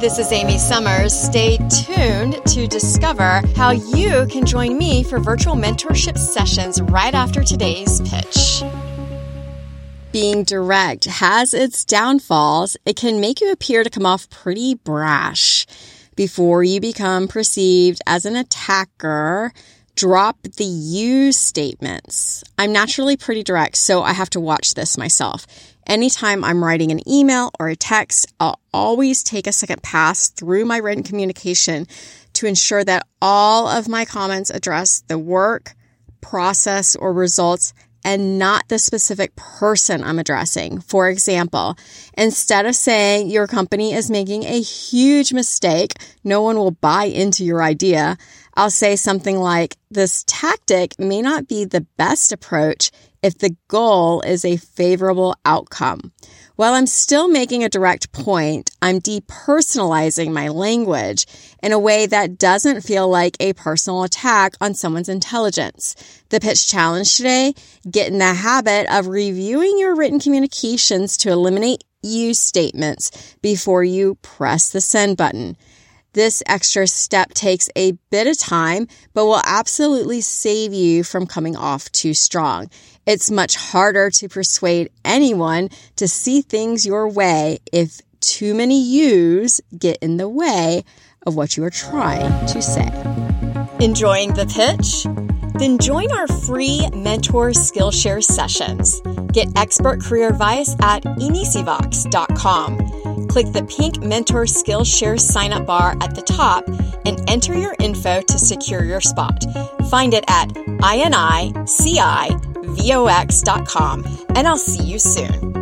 This is Amy Summers. Stay tuned to discover how you can join me for virtual mentorship sessions right after today's pitch. Being direct has its downfalls. It can make you appear to come off pretty brash. Before you become perceived as an attacker, drop the you statements. I'm naturally pretty direct, so I have to watch this myself. Anytime I'm writing an email or a text, I'll always take a second pass through my written communication to ensure that all of my comments address the work, process, or results and not the specific person I'm addressing. For example, instead of saying your company is making a huge mistake, no one will buy into your idea, I'll say something like, this tactic may not be the best approach if the goal is a favorable outcome. While I'm still making a direct point, I'm depersonalizing my language in a way that doesn't feel like a personal attack on someone's intelligence. The pitch challenge today, get in the habit of reviewing your written communications to eliminate you statements before you press the send button. This extra step takes a bit of time, but will absolutely save you from coming off too strong. It's much harder to persuade anyone to see things your way if too many yous get in the way of what you are trying to say. Enjoying the pitch? Then join our free Mentor Skillshare sessions. Get expert career advice at inicivox.com. Click the pink Mentor Skillshare sign up bar at the top and enter your info to secure your spot. Find it at inicivox.com, and I'll see you soon.